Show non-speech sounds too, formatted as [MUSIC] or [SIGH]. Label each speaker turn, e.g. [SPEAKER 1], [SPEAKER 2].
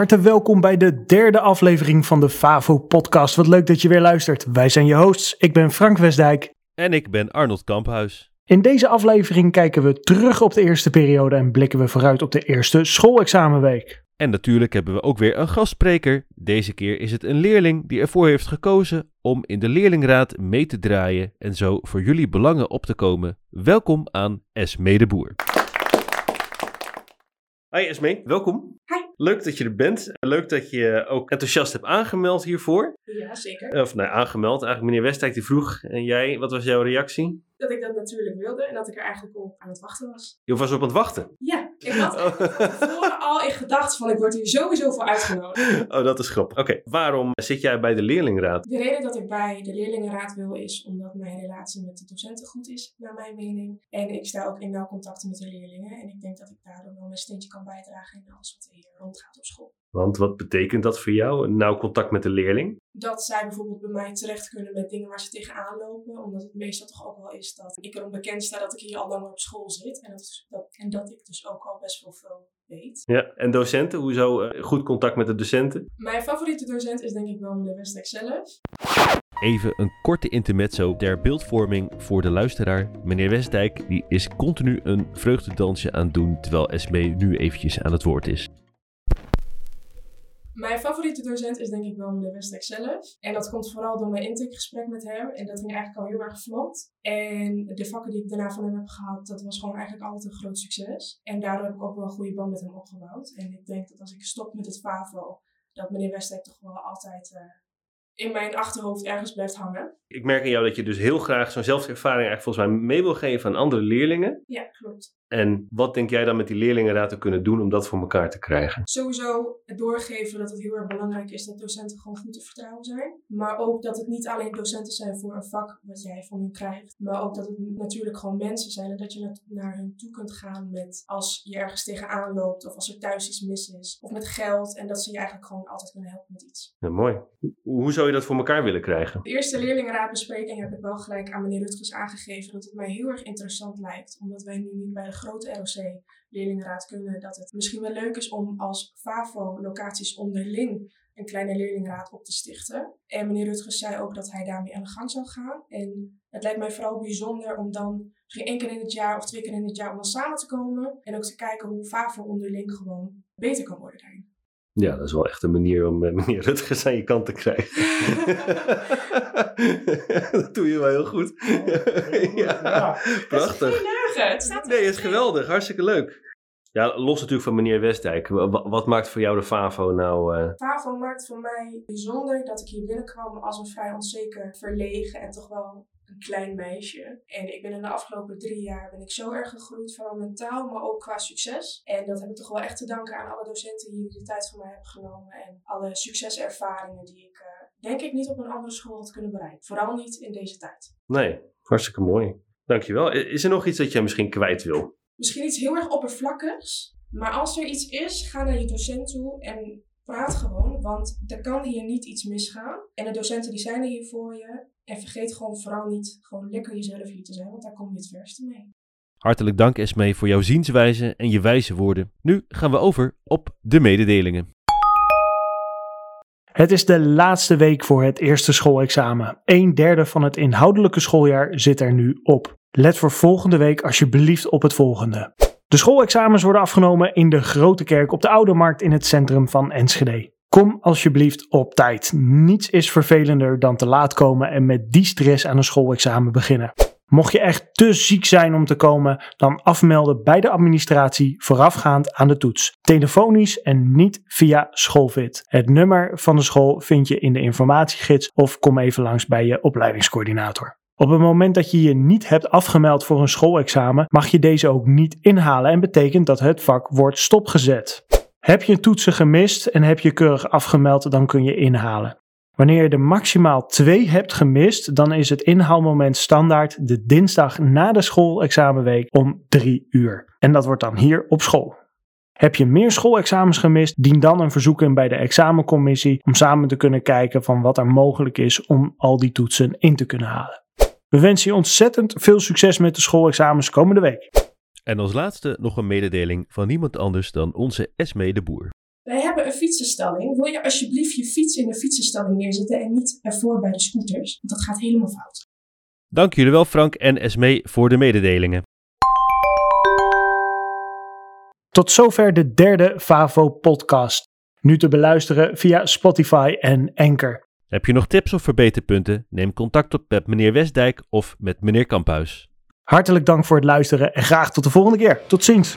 [SPEAKER 1] harte welkom bij de derde aflevering van de FAVO-podcast. Wat leuk dat je weer luistert. Wij zijn je hosts. Ik ben Frank Westdijk.
[SPEAKER 2] En ik ben Arnold Kamphuis.
[SPEAKER 1] In deze aflevering kijken we terug op de eerste periode en blikken we vooruit op de eerste schoolexamenweek.
[SPEAKER 2] En natuurlijk hebben we ook weer een gastspreker. Deze keer is het een leerling die ervoor heeft gekozen om in de leerlingraad mee te draaien en zo voor jullie belangen op te komen. Welkom aan Esme de Boer. Hi Esme, welkom.
[SPEAKER 3] Hi.
[SPEAKER 2] Leuk dat je er bent. Leuk dat je ook enthousiast hebt aangemeld hiervoor.
[SPEAKER 3] Ja, zeker.
[SPEAKER 2] Of nee, aangemeld. Eigenlijk meneer Westdijk die vroeg. En jij, wat was jouw reactie?
[SPEAKER 3] Dat ik dat natuurlijk wilde en dat ik er eigenlijk op aan het wachten was.
[SPEAKER 2] Je was op aan het wachten.
[SPEAKER 3] Ja, ik had tevoren al in gedacht van ik word hier sowieso voor uitgenodigd.
[SPEAKER 2] Oh, dat is grappig. Oké, waarom zit jij bij de leerlingraad?
[SPEAKER 3] De reden dat ik bij de leerlingenraad wil is omdat mijn relatie met de docenten goed is, naar mijn mening. En ik sta ook in nauw contact met de leerlingen. En ik denk dat ik daardoor wel mijn steentje kan bijdragen in alles wat er hier rondgaat op school.
[SPEAKER 2] Want wat betekent dat voor jou, een nauw contact met de leerling?
[SPEAKER 3] Dat zij bijvoorbeeld bij mij terecht kunnen met dingen waar ze tegenaan lopen. Omdat het meestal toch ook wel is dat ik erom bekend sta dat ik hier al langer op school zit. En dat, is- dat, en dat ik dus ook al best wel veel weet.
[SPEAKER 2] Ja, en docenten? Hoezo eh, goed contact met de docenten?
[SPEAKER 3] Mijn favoriete docent is denk ik wel meneer Westek zelf.
[SPEAKER 2] Even een korte intermezzo ter beeldvorming voor de luisteraar. Meneer Westdijk die is continu een vreugdedansje aan het doen terwijl Esme nu eventjes aan het woord is.
[SPEAKER 3] Mijn favoriete docent is denk ik wel meneer Westek zelf. En dat komt vooral door mijn intakegesprek met hem. En dat ging eigenlijk al heel erg vlot. En de vakken die ik daarna van hem heb gehad, dat was gewoon eigenlijk altijd een groot succes. En daardoor heb ik ook wel een goede band met hem opgebouwd. En ik denk dat als ik stop met het FAVO, dat meneer Westek toch wel altijd eh, in mijn achterhoofd ergens blijft hangen.
[SPEAKER 2] Ik merk in jou dat je dus heel graag zo'n zelfservaring eigenlijk volgens mij mee wil geven aan andere leerlingen.
[SPEAKER 3] Ja, klopt.
[SPEAKER 2] En wat denk jij dan met die leerlingenraad te kunnen doen om dat voor elkaar te krijgen?
[SPEAKER 3] Sowieso het doorgeven dat het heel erg belangrijk is dat docenten gewoon goed te vertrouwen zijn. Maar ook dat het niet alleen docenten zijn voor een vak wat jij van hun krijgt. Maar ook dat het natuurlijk gewoon mensen zijn en dat je na- naar hun toe kunt gaan met als je ergens tegenaan loopt of als er thuis iets mis is. Of met geld en dat ze je eigenlijk gewoon altijd kunnen helpen met iets.
[SPEAKER 2] Ja, mooi. Hoe, hoe zou je dat voor elkaar willen krijgen?
[SPEAKER 3] De eerste leerlingenraadbespreking heb ik wel gelijk aan meneer Rutgers aangegeven dat het mij heel erg interessant lijkt. Omdat wij nu niet bij de grote ROC leerlingenraad kunnen. Dat het misschien wel leuk is om als FAVO-locaties onderling een kleine leerlingenraad op te stichten. En meneer Rutgers zei ook dat hij daarmee aan de gang zou gaan. En het lijkt mij vooral bijzonder om dan misschien één keer in het jaar of twee keer in het jaar om dan samen te komen. En ook te kijken hoe FAVO onderling gewoon beter kan worden daarin.
[SPEAKER 2] Ja, dat is wel echt een manier om eh, [LAUGHS] meneer Rutgers aan je kant te krijgen. [LAUGHS] dat doe je wel heel goed. [LAUGHS] ja, prachtig.
[SPEAKER 3] Geen leugen, het staat
[SPEAKER 2] Nee, het is geweldig. Hartstikke leuk. Ja, los natuurlijk van meneer Westdijk. Wa- Wat maakt voor jou de FAVO nou... eh,
[SPEAKER 3] FAVO maakt voor mij bijzonder dat ik hier binnenkwam als een vrij onzeker, verlegen en toch wel een klein meisje. En ik ben in de afgelopen drie jaar ben ik zo erg gegroeid, vooral mentaal, maar ook qua succes. En dat heb ik toch wel echt te danken aan alle docenten die de tijd voor mij hebben genomen. En alle succeservaringen die ik eh, denk ik niet op een andere school had kunnen bereiken. Vooral niet in deze tijd.
[SPEAKER 2] Nee, hartstikke mooi. Dankjewel. Is er nog iets dat jij misschien kwijt wil?
[SPEAKER 3] Misschien iets heel erg oppervlakkigs, maar als er iets is, ga naar je docent toe en praat gewoon, want er kan hier niet iets misgaan. En de docenten die zijn er hier voor je. En vergeet gewoon vooral niet gewoon lekker jezelf hier te zijn, want daar kom je het verste mee.
[SPEAKER 2] Hartelijk dank Esme voor jouw zienswijze en je wijze woorden. Nu gaan we over op de mededelingen.
[SPEAKER 1] Het is de laatste week voor het eerste schoolexamen. Een derde van het inhoudelijke schooljaar zit er nu op. Let voor volgende week alsjeblieft op het volgende. De schoolexamens worden afgenomen in de Grote Kerk op de Oude Markt in het centrum van Enschede. Kom alsjeblieft op tijd. Niets is vervelender dan te laat komen en met die stress aan een schoolexamen beginnen. Mocht je echt te ziek zijn om te komen, dan afmelden bij de administratie voorafgaand aan de toets. Telefonisch en niet via Schoolfit. Het nummer van de school vind je in de informatiegids of kom even langs bij je opleidingscoördinator. Op het moment dat je je niet hebt afgemeld voor een schoolexamen, mag je deze ook niet inhalen en betekent dat het vak wordt stopgezet. Heb je toetsen gemist en heb je keurig afgemeld, dan kun je inhalen. Wanneer je er maximaal twee hebt gemist, dan is het inhaalmoment standaard de dinsdag na de schoolexamenweek om 3 uur. En dat wordt dan hier op school. Heb je meer schoolexamens gemist, dien dan een verzoek in bij de examencommissie om samen te kunnen kijken van wat er mogelijk is om al die toetsen in te kunnen halen. We wensen je ontzettend veel succes met de schoolexamens komende week.
[SPEAKER 2] En als laatste nog een mededeling van niemand anders dan onze Esme de Boer.
[SPEAKER 3] Wij hebben een fietsenstalling. Wil je alsjeblieft je fiets in de fietsenstalling neerzetten en niet ervoor bij de scooters? Want dat gaat helemaal fout.
[SPEAKER 2] Dank jullie wel Frank en Esmee voor de mededelingen.
[SPEAKER 1] Tot zover de derde Favo-podcast. Nu te beluisteren via Spotify en Anchor.
[SPEAKER 2] Heb je nog tips of verbeterpunten? Neem contact op met meneer Westdijk of met meneer Kamphuis.
[SPEAKER 1] Hartelijk dank voor het luisteren en graag tot de volgende keer. Tot ziens.